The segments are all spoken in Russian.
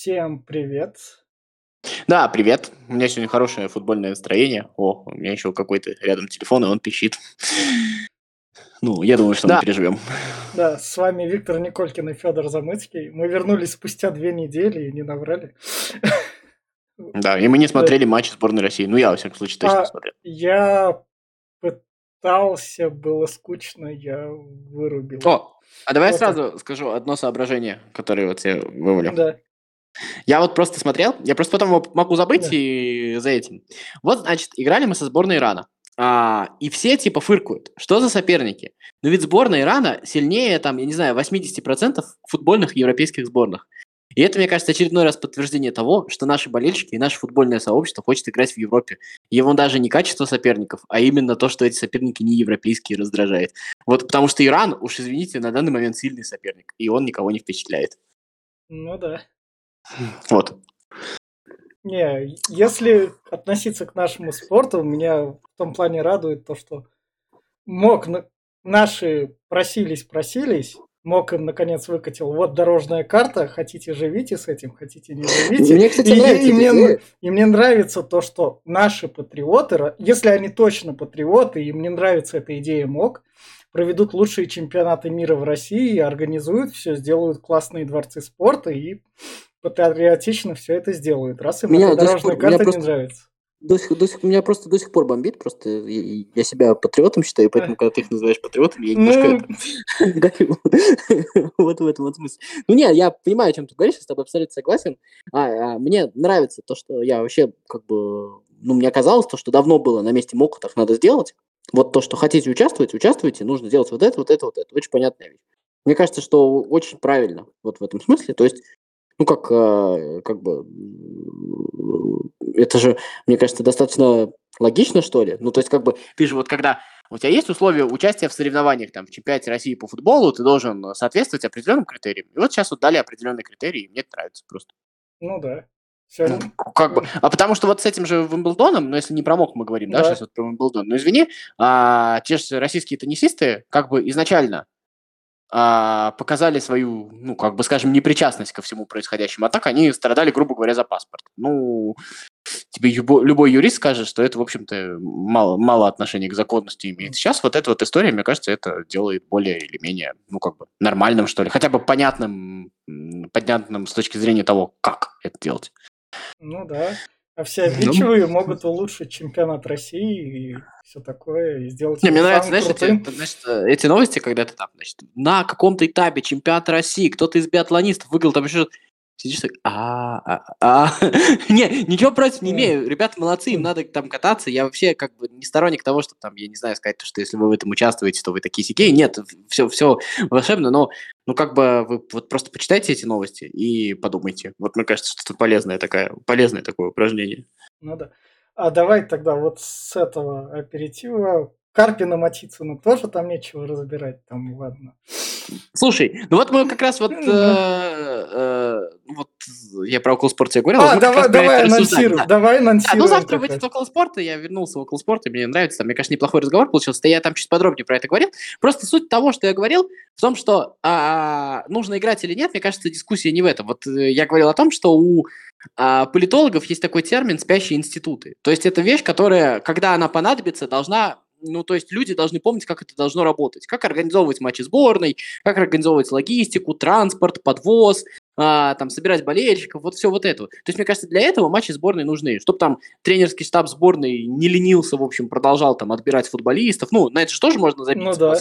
Всем привет. Да, привет. У меня сегодня хорошее футбольное настроение. О, у меня еще какой-то рядом телефон, и он пищит. Ну, я думаю, что Да. мы переживем. Да, с вами Виктор Николькин и Федор Замыцкий. Мы вернулись спустя две недели и не наврали. Да, и мы не смотрели матч сборной России. Ну, я, во всяком случае, точно А, смотрел. Я пытался, было скучно, я вырубил. О, а давай Вот сразу скажу одно соображение, которое вот я вывалил. Да. Я вот просто смотрел, я просто потом его могу забыть Да. и за этим. Вот, значит, играли мы со сборной Ирана. А, и все типа фыркают. Что за соперники? Ну ведь сборная Ирана сильнее, там, я не знаю, 80% футбольных европейских сборных. И это, мне кажется, очередной раз подтверждение того, что наши болельщики и наше футбольное сообщество хочет играть в Европе. Его даже не качество соперников, а именно то, что эти соперники не европейские, раздражает. Вот потому что Иран, уж извините, на данный момент сильный соперник, и он никого не впечатляет. Ну да. Вот. Не, если относиться к нашему спорту, меня в том плане радует то, что на- наши просились-просились, МОК им наконец выкатил, вот дорожная карта, хотите живите с этим, хотите не живите. Мне, кстати, И- нравится и, мне, идея. и мне нравится то, что наши патриоты, если они точно патриоты, и мне нравится эта идея МОК, проведут лучшие чемпионаты мира в России, организуют все, сделают классные дворцы спорта и патриотично все это сделают. Раз им Меня эта дорожная пор- карта просто- не нравится. До сих, до сих, меня просто до сих пор бомбит, просто я, я себя патриотом считаю, поэтому, когда ты их называешь патриотами, я немножко Ну, горю. вот в этом вот смысле. Ну не, я понимаю, о чем ты говоришь, я с тобой абсолютно согласен. А, а, мне нравится то, что я вообще как бы, ну мне казалось, то, что давно было на месте МОКа, так надо сделать. Вот то, что хотите участвовать, участвуйте, нужно делать вот это, вот это, вот это. Очень понятная вещь. Мне кажется, что очень правильно вот в этом смысле. То есть, ну как, э, как бы, это же, мне кажется, достаточно логично, что ли. Ну то есть, как бы, ты же вот когда у тебя есть условия участия в соревнованиях там в чемпионате России по футболу, ты должен соответствовать определенным критериям. И вот сейчас вот дали определенные критерии, и мне это нравится просто. ну да. Ну, как бы, а потому что вот с этим же Вимблдоном, ну если не про МОК мы говорим, да, Да. сейчас вот про Вимблдон, ну извини, а, те же российские теннисисты как бы изначально а, показали свою, ну как бы скажем, непричастность ко всему происходящему, а так они страдали, грубо говоря, за паспорт. Ну, тебе юбо- любой юрист скажет, что это, в общем-то, мало, мало отношения к законности имеет. Сейчас вот эта вот история, мне кажется, это делает более или менее, ну как бы, нормальным, что ли, хотя бы понятным, понятным с точки зрения того, как это делать. Ну да. А все Ну. обидчивые могут улучшить чемпионат России и все такое, и сделать Не, мне нравится, самым знаешь, крутым. эти, значит, эти новости, когда ты там, значит, на каком-то этапе чемпионата России кто-то из биатлонистов выиграл там еще что-то. Сидишь так, а, а, а. Не, ничего против не имею. Ребята молодцы, им надо там кататься. Я вообще как бы не сторонник того, что там, я не знаю, сказать, что если вы в этом участвуете, то вы такие сякие. Нет, все, все волшебно, но ну как бы вы вот просто почитайте эти новости и подумайте. Вот мне кажется, что это полезное такое, полезное такое упражнение. Ну да. А давай тогда вот с этого аперитива Карпина Матицыну тоже там нечего разбирать, там ладно. Слушай, ну вот мы как раз вот, э, э, вот я про около спорта я говорил, А, давай, давай анонсируй, да. давай А, анонсируем. ну завтра выйдет около спорта, я вернулся в около спорта, мне нравится, там, мне кажется, неплохой разговор получился, я там чуть подробнее про это говорил. Просто суть того, что я говорил, в том, что а, нужно играть или нет, мне кажется, дискуссия не в этом. Вот э, я говорил о том, что у а, политологов есть такой термин «спящие институты». То есть это вещь, которая, когда она понадобится, должна ну, то есть люди должны помнить, как это должно работать. Как организовывать матчи сборной, как организовывать логистику, транспорт, подвоз, а, там, собирать болельщиков, вот все вот это. То есть, мне кажется, для этого матчи сборной нужны. Чтобы там тренерский штаб сборной не ленился, в общем, продолжал там отбирать футболистов. Ну, на это же тоже можно забить, Ну да.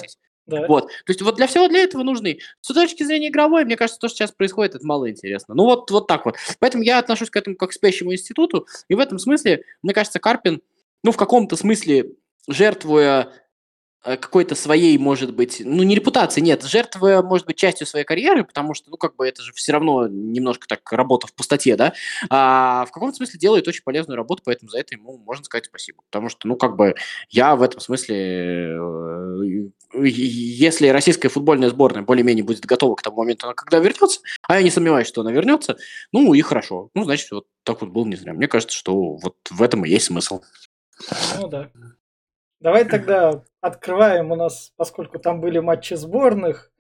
Да. Вот. То есть вот для всего для этого нужны. С точки зрения игровой, мне кажется, то, что сейчас происходит, это мало интересно. Ну вот, вот так вот. Поэтому я отношусь к этому как к спящему институту. И в этом смысле, мне кажется, Карпин, ну, в каком-то смысле, жертвуя э, какой-то своей, может быть, ну, не репутации, нет, жертвуя, может быть, частью своей карьеры, потому что, ну, как бы это же все равно немножко так работа в пустоте, да, а в каком-то смысле делает очень полезную работу, поэтому за это ему можно сказать спасибо. Потому что, ну, как бы я в этом смысле, э, если российская футбольная сборная более-менее будет готова к тому моменту, когда вернется, а я не сомневаюсь, что она вернется, ну, и хорошо. Ну, значит, вот так вот было не зря. Мне кажется, что вот в этом и есть смысл. Ну да. Давай тогда открываем у нас, поскольку там были матчи сборных.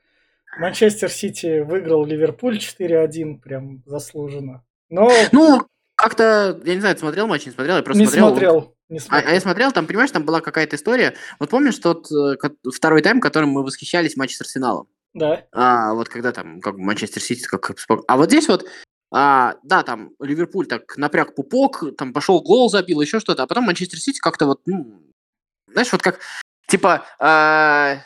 Манчестер Сити выиграл Ливерпуль 4-1, прям заслуженно. Но Ну, как-то, я не знаю, ты смотрел матч, не смотрел, я просто не смотрел. смотрел. Не А, а я смотрел. там, понимаешь, там была какая-то история. Вот помнишь тот э, второй тайм, которым мы восхищались матч с Арсеналом? Да. А, вот когда там, как бы Манчестер Сити, как А вот здесь вот, а, да, там Ливерпуль так напряг пупок, там пошел гол забил, еще что-то, а потом Манчестер Сити как-то вот, ну, знаешь, вот как, типа, а,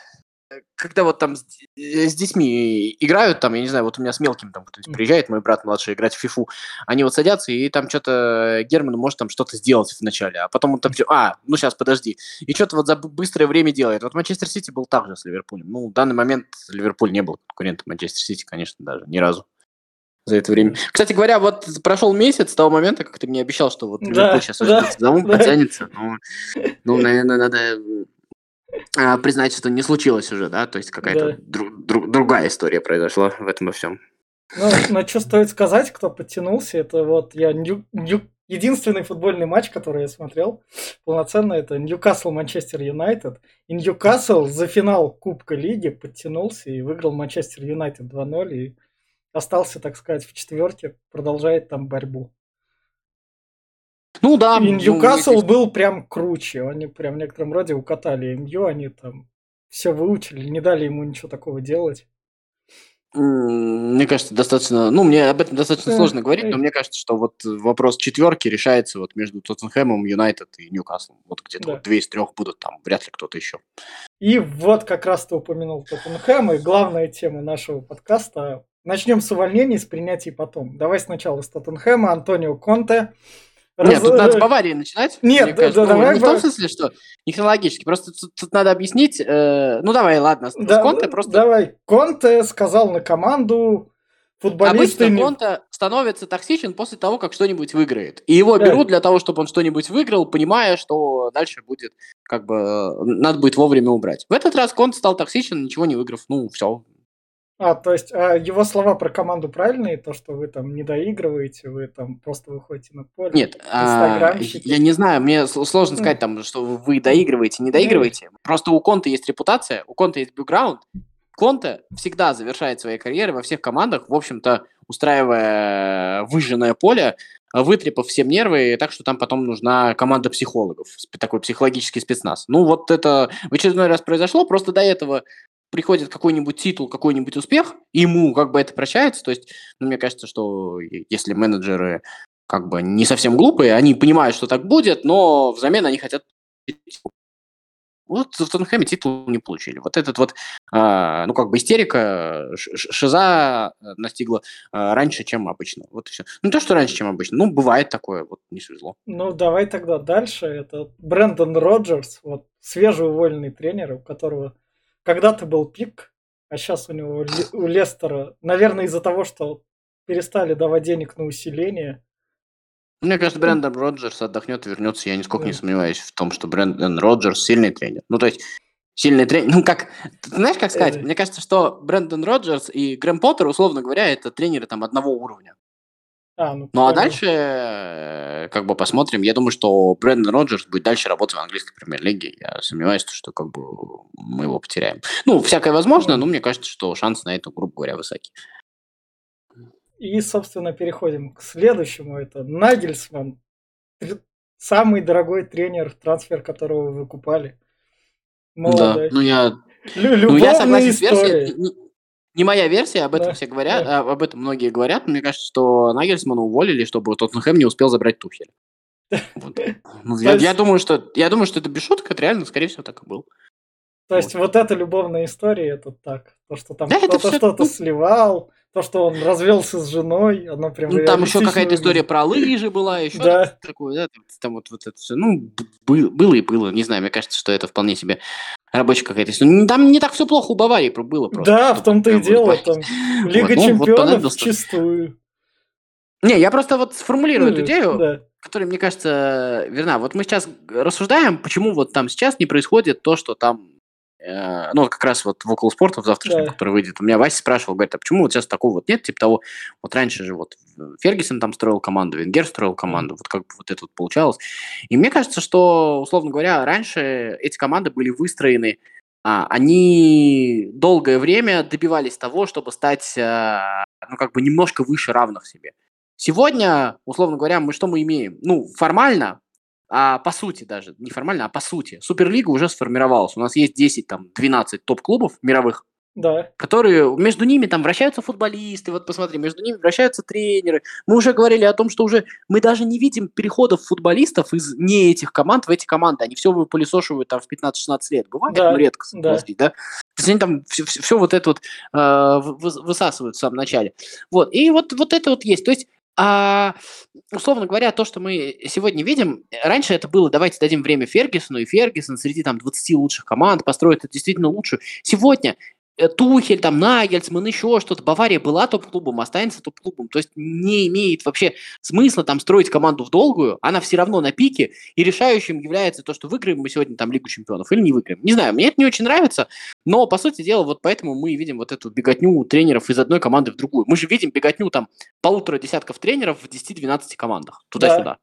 когда вот там с, э, с детьми играют, там, я не знаю, вот у меня с мелким там Мгм. приезжает, мой брат младший играть в фифу, они вот садятся, и там что-то Герман может там что-то сделать вначале, а потом он там все, а, ну сейчас, подожди, и что-то вот за быстрое время делает. Вот Манчестер Сити был так же с Ливерпулем. Ну, в данный момент Ливерпуль не был конкурентом Манчестер Сити, конечно, даже ни разу за это время. Кстати говоря, вот прошел месяц с того момента, как ты мне обещал, что вот Да, сейчас да, сезон да. потянется. Ну, ну, наверное, надо а, признать, что не случилось уже, да? То есть какая-то Да. дру- дру- другая история произошла в этом во всем. Ну, но что стоит сказать, кто подтянулся, это вот я Нью- Нью- единственный футбольный матч, который я смотрел полноценно, это Ньюкасл Манчестер Юнайтед. И Ньюкасл за финал Кубка Лиги подтянулся и выиграл Манчестер Юнайтед 2-0 и остался, так сказать, в четверке, продолжает там борьбу. Ну да. И ну, Ньюкасл если- был прям круче, они прям в некотором роде укатали МЮ, они там все выучили, не дали ему ничего такого делать. Мне кажется, достаточно... Ну, мне об этом достаточно Э, сложно говорить, э. но мне кажется, что вот вопрос четверки решается вот между Тоттенхэмом, Юнайтед и Ньюкаслом. Вот где-то Да. вот две из трех будут там, вряд ли кто-то еще. И вот как раз ты упомянул Тоттенхэм, и главная тема нашего подкаста. Начнем с увольнений, с принятий потом. Давай сначала с Тоттенхэма, Антонио Конте. Нет, Раз- тут надо с Баварии начинать. Нет, да- да, Ну, давай Не в том смысле, что не хронологически, просто тут, тут надо объяснить. э, ну, давай, ладно, с, с Да, Конте просто... Давай, Конте сказал на команду, футболисты... Обычно не- Конте становится токсичен после того, как что-нибудь выиграет. И его Да. берут для того, чтобы он что-нибудь выиграл, понимая, что дальше будет, как бы, э, надо будет вовремя убрать. В этот раз Конте стал токсичен, ничего не выиграв. Ну, все. А, то есть а его слова про команду правильные, то, что вы там не доигрываете, вы там просто выходите на поле. Нет, а, я не знаю, мне сложно сказать, там, что вы доигрываете, не доигрываете. Просто у Конта есть репутация, у Конта есть бэкграунд. Конте всегда завершает свои карьеры во всех командах, в общем-то, устраивая выжженное поле, вытрепав всем нервы, так что там потом нужна команда психологов, такой психологический спецназ. Ну, вот это в очередной раз произошло, просто до этого приходит какой-нибудь титул, какой-нибудь успех, ему как бы это прощается. То есть, ну, мне кажется, что если менеджеры как бы не совсем глупые, они понимают, что так будет, но взамен они хотят. Вот в Тоттенхэме титул не получили. Вот этот вот, а, ну, как бы истерика, ш- шиза э, настигла а, раньше, чем обычно. Вот и все. Ну, то, что раньше, чем обычно. Ну, бывает такое, вот не свезло. Ну, давай тогда дальше. Это Брэндон Роджерс, вот свежеуволенный тренер, у которого когда-то был пик, а сейчас у него у Лестера, наверное, из-за того, что перестали давать денег на усиление. Мне кажется, Брэндон Роджерс отдохнет и вернется. Я нисколько не Да. сомневаюсь в том, что Брэндон Роджерс сильный тренер. Ну, то есть, сильный тренер. Ну, как, ты знаешь, как сказать? Э. Мне кажется, что Брэндон Роджерс и Грэм Поттер, условно говоря, это тренеры там одного уровня. А, ну, Ну, а дальше, э, как бы, посмотрим. Я думаю, что Брэндон Роджерс будет дальше работать в английской премьер-лиге. Я сомневаюсь, что, как бы, мы его потеряем. Ну, всякое возможно, но мне кажется, что шансы на это, грубо говоря, высоки. И, собственно, переходим к следующему. Это Нагельсман. Самый дорогой тренер, трансфер которого вы купали. Молодой. Да, ну я Лю- Ну, я согласен с версией. Не, моя версия, об этом Да, все говорят, да. об этом многие говорят. Мне кажется, что Нагельсмана уволили, чтобы Тоттенхэм не успел забрать Тухеля. Вот. Ну, я, я думаю, что я думаю, что это без шуток, это реально, скорее всего, так и было. То есть вот эта любовная история, это так. То, что там Да, кто-то что-то ну- сливал, то, что он развелся с женой, оно прям Ну, там еще какая-то история про лыжи была, еще Да. такое, да, там, вот, вот это все. Ну, б- бы- было и было, не знаю, мне кажется, что это вполне себе рабочая какая-то история. Ну, Там не так все плохо у Баварии было просто. Да, в том-то и вот дело, там Лига Вот, ну, вот чемпионов понадобился. чистую. Не, я просто вот сформулирую эту Ну, идею, да. которая, мне кажется, верна. Вот мы сейчас рассуждаем, почему вот там сейчас не происходит то, что там, э, ну, как раз вот в около спорта в завтрашнем, Да. который выйдет. У меня Вася спрашивал, говорит, а почему вот сейчас такого вот нет? Типа того, вот раньше же вот Фергюсон там строил команду, Венгер строил команду, вот как бы вот это вот получалось. И мне кажется, что, условно говоря, раньше эти команды были выстроены, а, они долгое время добивались того, чтобы стать, а, ну, как бы немножко выше равных себе. Сегодня, условно говоря, мы что мы имеем? Ну, формально, а по сути даже, не формально, а по сути, Суперлига уже сформировалась. У нас есть 10, там, 12 топ-клубов мировых, Да. которые между ними там вращаются футболисты, вот посмотри, между ними вращаются тренеры. Мы уже говорили о том, что уже мы даже не видим переходов футболистов из не этих команд в эти команды. Они все выпылесошивают там в 15-16 лет. Бывает, Да, ну, редко, да. согласись, да? То есть они там все, вот это вот э, вы- высасывают в самом начале. Вот, и вот, вот это вот есть. То есть а, условно говоря, то, что мы сегодня видим, раньше это было, давайте дадим время Фергюсону, и Фергюсон среди там 20 лучших команд построит это действительно лучшую. Сегодня э, Тухель, там, Нагельсман, еще что-то. Бавария была топ-клубом, останется топ-клубом. То есть не имеет вообще смысла там строить команду в долгую. Она все равно на пике, и решающим является то, что выиграем мы сегодня там Лигу чемпионов или не выиграем. Не знаю, мне это не очень нравится, но, по сути дела, вот поэтому мы видим вот эту беготню тренеров из одной команды в другую. Мы же видим беготню там полутора десятков тренеров в 10-12 командах. Туда-сюда.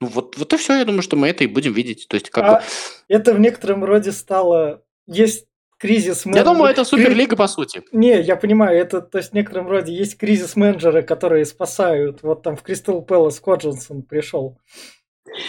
Ну вот, вот и все, я думаю, что мы это и будем видеть. То есть, как А бы... это в некотором роде стало... Есть кризис Я менеджера- думаю, это Суперлига по сути. Не, я понимаю, это, то есть в некотором роде есть кризис менеджера, которые спасают. Вот там в Кристал Пэлас Коджинсон пришел.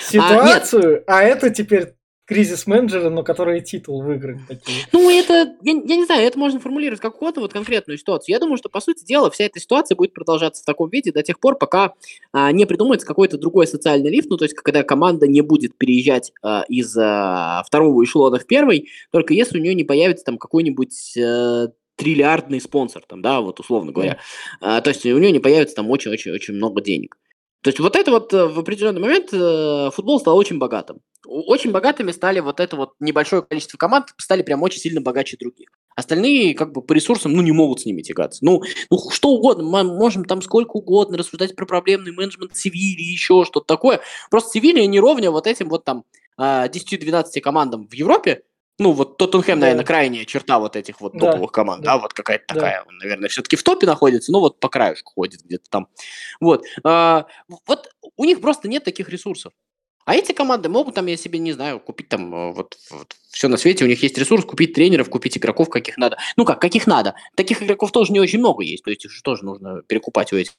Ситуацию, а, это теперь кризис менеджера, но которые титул выиграли такие. Ну, это, я, я не знаю, это можно формулировать как угодно, вот конкретную ситуацию. Я думаю, что, по сути дела, вся эта ситуация будет продолжаться в таком виде до тех пор, пока а, не придумается какой-то другой социальный лифт, ну, то есть, когда команда не будет переезжать а, из а, второго эшелона в первый, только если у нее не появится там какой-нибудь э, триллиардный спонсор, там, да, вот условно говоря. А, то есть, у нее не появится там очень-очень-очень много денег. То есть вот это вот э, в определенный момент э, футбол стал очень богатым. Очень богатыми стали вот это вот небольшое количество команд, стали прям очень сильно богаче других. Остальные как бы по ресурсам, ну, не могут с ними тягаться. Ну, ну что угодно, мы можем там сколько угодно рассуждать про проблемный менеджмент Севильи, еще что-то такое. Просто Севилья не ровня вот этим вот там а, 10-12 командам в Европе, ну, вот Тоттенхэм, Да. наверное, крайняя черта вот этих вот Да, топовых команд, да, да. вот какая-то Да. такая, он, наверное, все-таки в топе находится, но вот по краешку ходит где-то там. Вот. А, вот у них просто нет таких ресурсов. А эти команды могут там, я себе не знаю, купить там э, вот, все на свете, у них есть ресурс, купить тренеров, купить игроков, каких надо. Ну как, каких надо. Таких игроков тоже не очень много есть, то есть их же тоже нужно перекупать у этих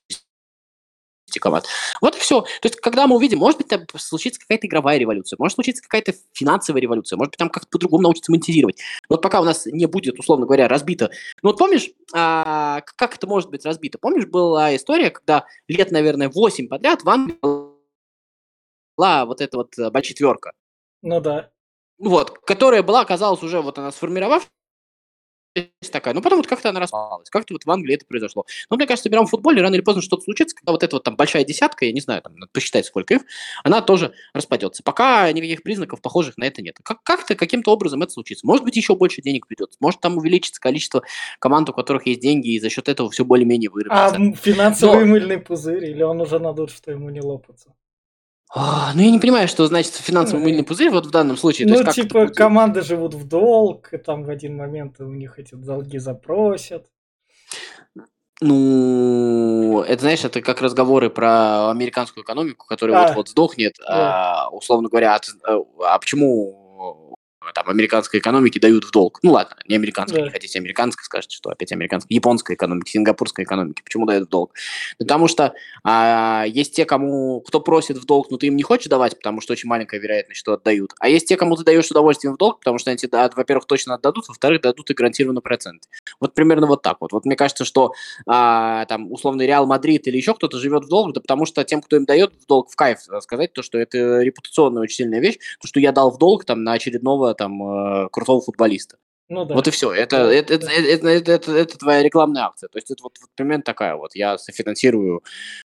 команд. Вот и все. То есть, когда мы увидим, может быть, там случится какая-то игровая революция, может случиться какая-то финансовая революция, может быть, там как-то по-другому научиться монетизировать. Вот пока у нас не будет, условно говоря, разбито. Ну вот помнишь, а, как это может быть разбито? Помнишь, была история, когда лет, наверное, 8 подряд в Англии была вот эта вот э, большая четверка. Ну да. Вот, которая была, оказалась уже, вот она сформировавшаяся такая, ну потом вот как-то она распалась, как-то вот в Англии это произошло. Но мне кажется, в мировом футболе рано или поздно что-то случится, когда вот эта вот там большая десятка, я не знаю, там, надо посчитать сколько их, она тоже распадется. Пока никаких признаков похожих на это нет. Как- как-то, каким-то образом это случится. Может быть, еще больше денег придется, может там увеличится количество команд, у которых есть деньги, и за счет этого все более-менее А выровняется. м, финансовый Но- мыльный пузырь, или он уже надут, что ему не лопаться? А, ну, я не понимаю, что значит финансовый мыльный пузырь вот в данном случае. Ну, типа, команды живут в долг, и там в один момент у них эти долги запросят. Ну, это, знаешь, это как разговоры про американскую экономику, которая А, вот-вот сдохнет, да. а, условно говоря, от- э, а почему там американской экономике дают в долг? Ну ладно, не американской, Да. не хотите американской, скажете, что опять американской, японской экономики, сингапурской экономики. Почему дают в долг? Потому что а, есть те, кому, кто просит в долг, но ты им не хочешь давать, потому что очень маленькая вероятность, что отдают. А есть те, кому ты даешь удовольствием в долг, потому что они тебе, во-первых, точно отдадут, во-вторых, дадут и гарантированно процент. Вот примерно вот так вот. Вот мне кажется, что а, там условный Реал Мадрид или еще кто-то живет в долг, да потому что тем, кто им дает в долг, в кайф э, сказать то, что это репутационная очень сильная вещь, то, что я дал в долг там на очередного там э, крутого футболиста. Ну да. Вот и все. Это, Да, это, да. это, это, это- это- это твоя рекламная акция. То есть это вот, вот примерно такая вот. Я софинансирую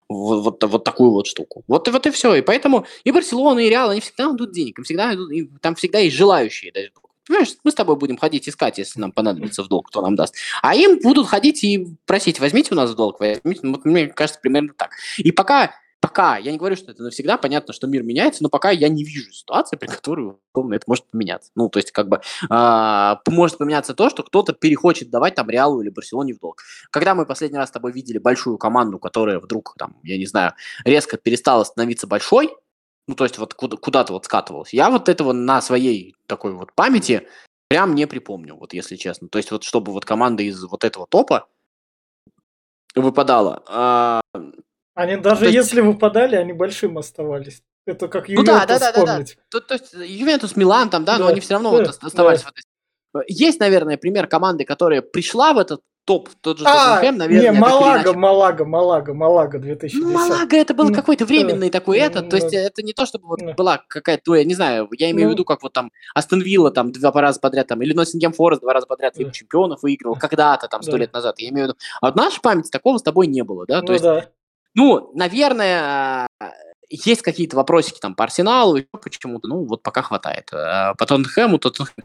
вот, вот, вот такую вот штуку. Вот, и- вот и все. И поэтому и Барселона, и Реал, они всегда идут денег. Им всегда идут- им там всегда есть желающие долг. Понимаешь, мы с тобой будем ходить искать, если нам понадобится в долг, кто нам даст. А им будут ходить и просить, возьмите у нас в долг, возьмите. Ну, Вот мне кажется, примерно так. И пока, пока, я не говорю, что это навсегда, понятно, что мир меняется, но пока я не вижу ситуации, при которой условно, это может поменяться. Ну, то есть, как бы, а, может поменяться то, что кто-то перехочет давать там Реалу или Барселоне в долг. Когда мы последний раз с тобой видели большую команду, которая вдруг, там, я не знаю, резко перестала становиться большой, ну, то есть вот куда- куда-то вот скатывалась, я вот этого на своей такой вот памяти прям не припомню, вот если честно. То есть вот чтобы вот команда из вот этого топа выпадала. А, Они даже есть- если выпадали, они большим оставались. Это как Ну да, Ювентус да, да, да, да. вспомнить. То, то есть Ювентус, Милан там, да, но Да, они все равно да, вот ост- оставались да. этой... Есть, наверное, пример команды, которая пришла в этот топ, тот же А, Тоттенхэм, наверное, не, Малага. Малага, Малага, Малага 2010. Ну, Малага это был Ну, какой-то временный такой ну, этот, то есть ну, это не то, чтобы вот ну. была какая-то, ну, я не знаю, я имею в Ну. виду, как вот там Астон Вилла там два раза подряд, там, или Ноттингем Форест два раза подряд Лигу чемпионов выиграл, когда-то там сто Да. лет назад, я имею в виду. А вот в нашей памяти такого с тобой не было, да, то Ну есть, да. Ну, наверное, есть какие-то вопросики там по Арсеналу, почему-то, ну, вот пока хватает. А По Тоттенхэму, Тоттенхэм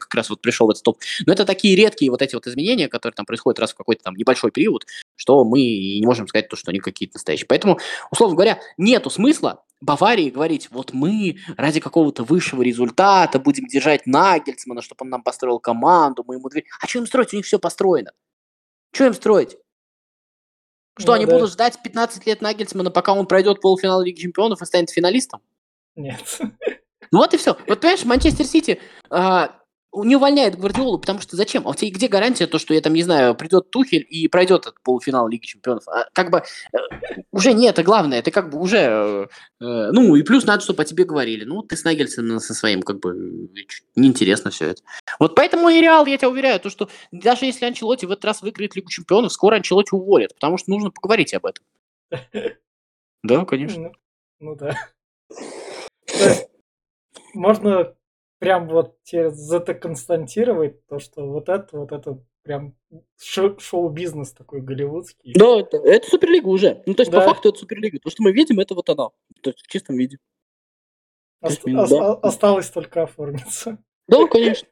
как раз вот пришел в этот топ. Но это такие редкие вот эти вот изменения, которые там происходят раз в какой-то там небольшой период, что мы и не можем сказать то, что они какие-то настоящие. Поэтому, условно говоря, нету смысла Баварии говорить, вот мы ради какого-то высшего результата будем держать Нагельцмана, чтобы он нам построил команду, мы ему дверь. А что им строить? У них все построено. Что им строить? Что, Ну они да. будут ждать 15 лет Нагельцмана, пока он пройдет полуфинал Лиги Чемпионов и станет финалистом? Нет. Ну вот и все. Вот понимаешь, Манчестер Сити а, не увольняет Гвардиолу, потому что зачем? А у тебя где гарантия, то, что я там, не знаю, придет Тухель и пройдет этот полуфинал Лиги Чемпионов? А, как бы э, уже не это главное, ты как бы уже, э, э, ну и плюс надо, чтобы о тебе говорили. Ну ты с Нагельсоном со своим, как бы, э, неинтересно все это. Вот поэтому и Реал, я тебя уверяю, то, что даже если Анчелоти в этот раз выиграет Лигу Чемпионов, скоро Анчелоти уволят, потому что нужно поговорить об этом. Да, конечно. Ну, ну да. То есть можно прям вот теперь законстантировать то, что вот это, вот это прям шо- шоу-бизнес такой голливудский. Да, это, это Суперлига уже. Ну, то есть, Да. по факту, это Суперлига. То, что мы видим, это вот она. То есть, в чистом виде. Ост- ос- да. Осталось только оформиться. Да, конечно.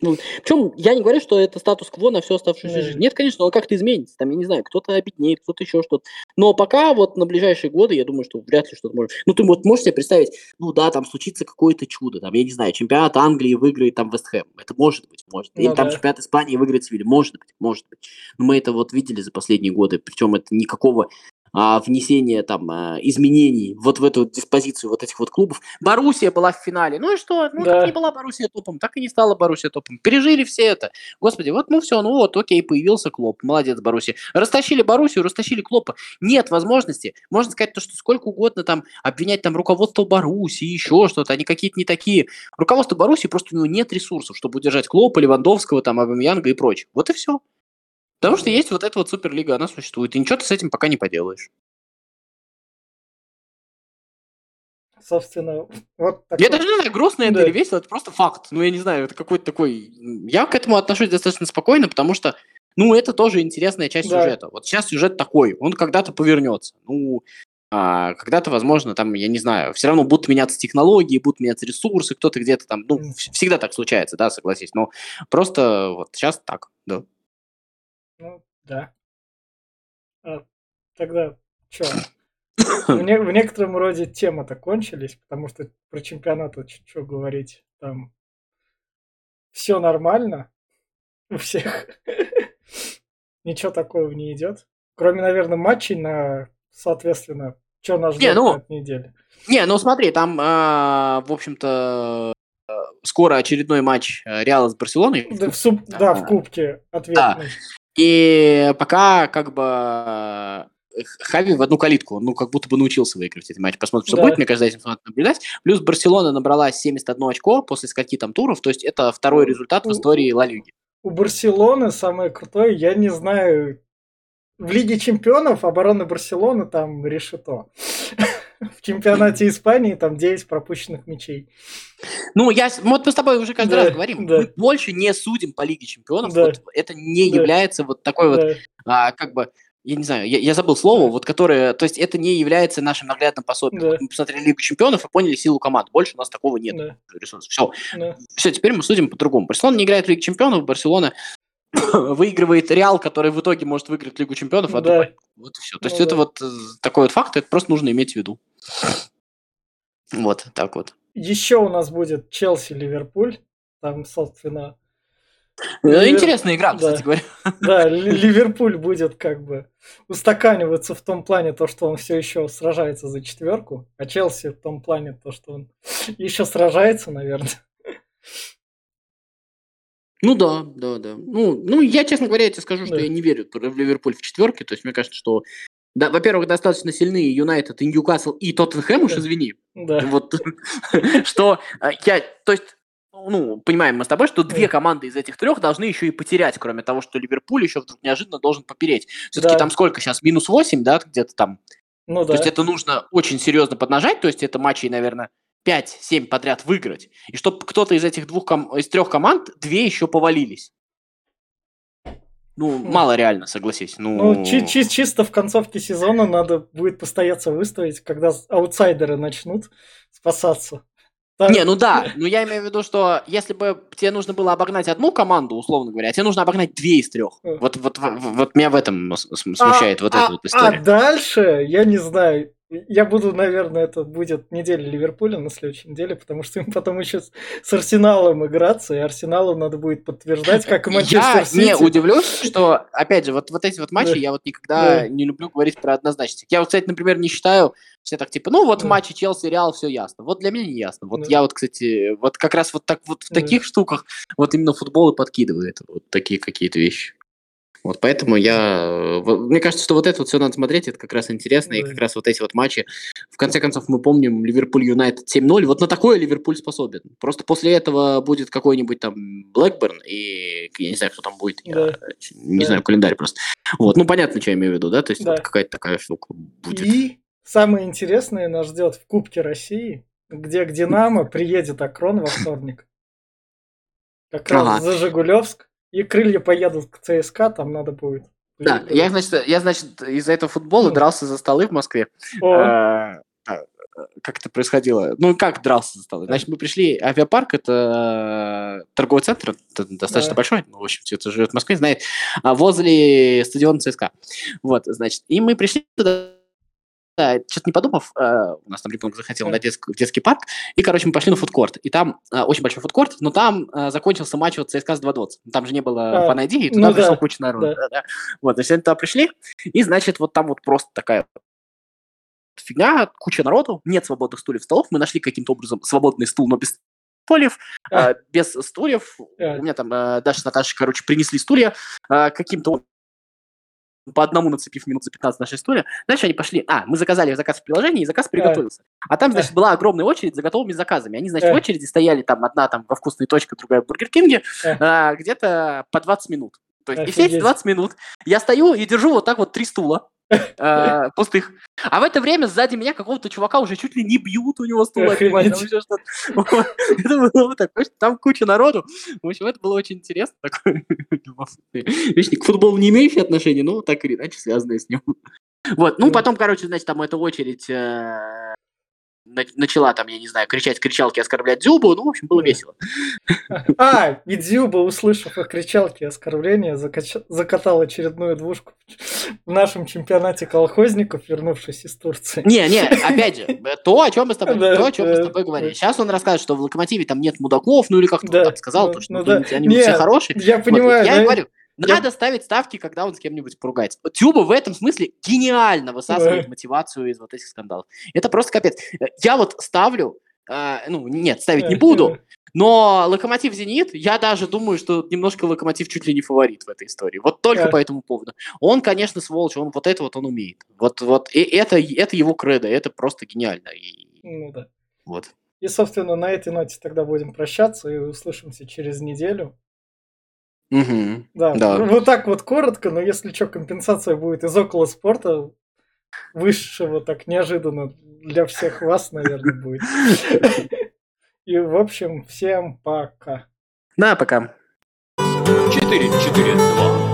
Ну, причем я не говорю, что это статус-кво на всю оставшуюся жизнь. Нет, конечно, он как-то изменится. Там, я не знаю, кто-то обеднеет, кто-то еще что-то. Но пока вот на ближайшие годы, я думаю, что вряд ли что-то может. Ну, ты вот можешь себе представить, ну да, там случится какое-то чудо. Там, я не знаю, чемпионат Англии выиграет там Вест Хэм. Это может быть, может. Ну Или там да. чемпионат Испании выиграет Севилья. Может быть, может быть. Но мы это вот видели за последние годы. Причем это никакого а, внесения там а, изменений вот в эту диспозицию вот этих вот клубов. Боруссия была в финале. Ну и что? Ну, Да. так не была Боруссия топом, так и не стала Боруссия топом. Пережили все это. Господи, вот ну все, ну вот, окей, появился Клоп, молодец, Боруссия. Растащили Боруссию, растащили Клопа. Нет возможности, можно сказать то, что сколько угодно там обвинять там руководство Боруссии, еще что-то, они какие-то не такие. Руководство Боруссии просто у него нет ресурсов, чтобы удержать Клопа, Левандовского, там, Абамьянга и прочее. Вот и все. Потому что есть вот эта вот Суперлига, она существует, и ничего ты с этим пока не поделаешь. Собственно, вот Я такой. даже не знаю, грустно это Да. или весело, это просто факт. Ну, я не знаю, это какой-то такой... Я к этому отношусь достаточно спокойно, потому что, ну, это тоже интересная часть Да. сюжета. Вот сейчас сюжет такой, он когда-то повернется. Ну, а, когда-то, возможно, там, я не знаю, все равно будут меняться технологии, будут меняться ресурсы, кто-то где-то там, ну, всегда так случается, да, согласись. Но просто вот сейчас так, да. Ну, да. А, тогда что? В, не- в некотором роде темы-то кончились, потому что про чемпионат что говорить. Там все нормально у всех. Ничего такого не идет. Кроме, наверное, матчей на, соответственно, что нас Не, ждет ну, на этой неделе. Не, ну смотри, там, а, в общем-то, э, скоро очередной матч э, Реала с Барселоной. Да, в, суп- да, в А, кубке ответный. И пока как бы э, Хави в одну калитку, ну, как будто бы научился выигрывать этот матч. Посмотрим, что Да. будет, мне кажется, этим надо наблюдать. Плюс Барселона набрала 71 очко после скольки там туров, то есть это второй результат в истории Ла Лиги. У Барселоны самое крутое, я не знаю, в Лиге чемпионов обороны Барселоны там решето. В чемпионате Испании там 9 пропущенных мячей. Ну, я, вот мы с тобой уже каждый Да, раз говорим, да. мы больше не судим по Лиге Чемпионов, Да. вот это не Да. является вот такой вот, Да, а, как бы, я не знаю, я, я забыл слово, вот которое, то есть это не является нашим наглядным пособием. Да. Вот мы посмотрели Лигу Чемпионов и поняли силу команд, больше у нас такого нет да, ресурсов. Все, да. все, теперь мы судим по-другому. Барселона не играет в Лигу Чемпионов, Барселона выигрывает Реал, который в итоге может выиграть Лигу Чемпионов, а Да. Вот и все. То есть Ну это да. вот э, такой вот факт, это просто нужно иметь в виду. Вот, так вот. Еще у нас будет Челси-Ливерпуль. Там, собственно, Ну, Ливер- Интересная игра, да. кстати говоря. да, Ли- Ливерпуль будет как бы устаканиваться в том плане, то, что он все еще сражается за четверку, а Челси в том плане, то, что он еще сражается, наверное. Ну да, да, да. Ну, ну, я, честно говоря, я тебе скажу, что Да. я не верю в Ливерпуль в четверке. То есть мне кажется, что Да, во-первых, достаточно сильные Юнайтед и Ньюкасл и Тоттенхэм, уж извини. Да. Вот, что э, я, то есть, ну, понимаем мы с тобой, что две команды из этих трех должны еще и потерять, кроме того, что Ливерпуль еще вдруг неожиданно должен попереть. Все-таки Да. там сколько сейчас? Минус 8, да, где-то там. Ну То да. есть это нужно очень серьезно поднажать, то есть это матчей, наверное, 5-7 подряд выиграть. И чтобы кто-то из этих двух, ком- из трех команд, две еще повалились. Ну, мало реально, согласись. Ну, Ну, чи- чи- чисто в концовке сезона надо будет постояться выставить, когда аутсайдеры начнут спасаться. Так, Не, ну да, но я имею в виду, что если бы тебе нужно было обогнать одну команду, условно говоря, а тебе нужно обогнать две из трех. Э. Вот, вот, вот, вот меня в этом а- смущает вот а- эта вот история. А дальше, я не знаю, я буду, наверное, это будет неделя Ливерпуля на следующей неделе, потому что им потом еще с, с Арсеналом играться, и Арсеналу надо будет подтверждать, как и Манчестер Я Сити. не удивлюсь, что, опять же, вот, вот эти вот матчи, Да. я вот никогда Да. не люблю говорить про однозначность. Я вот, кстати, например, не считаю, все так типа, ну вот в Да. матче Челси Реал все ясно. Вот для меня не ясно. Вот Да. я вот, кстати, вот как раз вот так вот в Да. таких штуках вот именно футбол и подкидывает вот такие какие-то вещи. Вот поэтому я... э, Мне кажется, что вот это вот все надо смотреть, это как раз интересно, и как раз вот эти вот матчи. В конце концов, мы помним Ливерпуль Юнайтед 7-0. Вот на такое Ливерпуль способен. Просто после этого будет какой-нибудь там Блэкберн, и я не знаю, кто там будет. Я Да. не Да. знаю календарь просто. Вот, ну понятно, что я имею в виду, да? То есть Да. вот какая-то такая штука будет. И самое интересное нас ждет в Кубке России, где к Динамо приедет Акрон во вторник. Как раз Ага. за Жигулевск. И крылья поедут к ЦСКА, там надо будет. Да, я, значит, я, значит, из-за этого футбола Ну. дрался за столы в Москве. О, А, а, Как это происходило? Ну, как дрался за столы? Значит, мы пришли, авиапарк, это э, торговый центр, это достаточно Да. большой, ну, в общем, все, кто живет в Москве, знает, а возле стадиона ЦСКА. Вот, значит, и мы пришли туда, что-то не подумав, э, у нас там ребенок захотел Да. на детск- в детский парк, и, короче, мы пошли на фудкорт. И там э, очень большой фудкорт, но там э, закончился матч вот ЦСКА с 2-20. Там же не было А, фан и туда ну пришла да, куча народа. да. Да, да. Вот, значит, они туда пришли, и, значит, вот там вот просто такая фигня, куча народу, нет свободных стульев, столов. Мы нашли каким-то образом свободный стул, но без стульев, А. э, без стульев. А. У меня там э, Даша с Наташей, короче, принесли стулья э, каким-то образом, по одному нацепив минут за 15 наши стулья. Дальше они пошли. А, мы заказали заказ в приложении, и заказ приготовился. А там, значит, была огромная очередь за готовыми заказами. Они, значит, в А. очереди стояли там одна там во вкусной точке, другая в Бургер Кинге, А. а, где-то по 20 минут. То есть, и все эти Офигеть. 20 минут я стою и держу вот так вот три стула а, пустых. А в это время сзади меня какого-то чувака уже чуть ли не бьют, у него стул отнимают, там еще что-то. Это было куча народу. В общем, это было очень интересно. Видишь, к футболу не имеющие отношения, но так или иначе связанные с ним. Вот, ну потом, короче, значит, там эта очередь э, начала там, я не знаю, кричать кричалки, оскорблять Дзюбу, ну, в общем, было весело. А, и Дзюба, услышав их кричалки и оскорбления, закач- закатал очередную двушку в нашем чемпионате колхозников, вернувшись из Турции. Не, не, опять же, то, о чем мы с тобой, Да, то, о чем мы с тобой говорили. Сейчас он расскажет, что в Локомотиве там нет мудаков, ну или как-то Да, он так сказал, ну, то, что ну да. они- все хорошие. Я Вот, понимаю, я да? говорю, надо ставить ставки, когда он с кем-нибудь поругается. Тюба в этом смысле гениально высасывает мотивацию из вот этих скандалов. Это просто капец. Э, Я вот ставлю, э, ну нет, ставить не Э, буду, э, но Локомотив Зенит, я даже думаю, что немножко Локомотив чуть ли не фаворит в этой истории. Вот только Да. по этому поводу. Он, конечно, сволочь, он вот это вот он умеет. Вот, вот и это, это его кредо, это просто гениально. И Ну да. вот. И, собственно, на этой ноте тогда будем прощаться и услышимся через неделю. Мгм. Да, Да. ну, вот так вот коротко, но если что, компенсация будет из около спорта высшего, так неожиданно для всех вас, наверное, будет. И, в общем, всем пока. Да, пока. 4-4-2.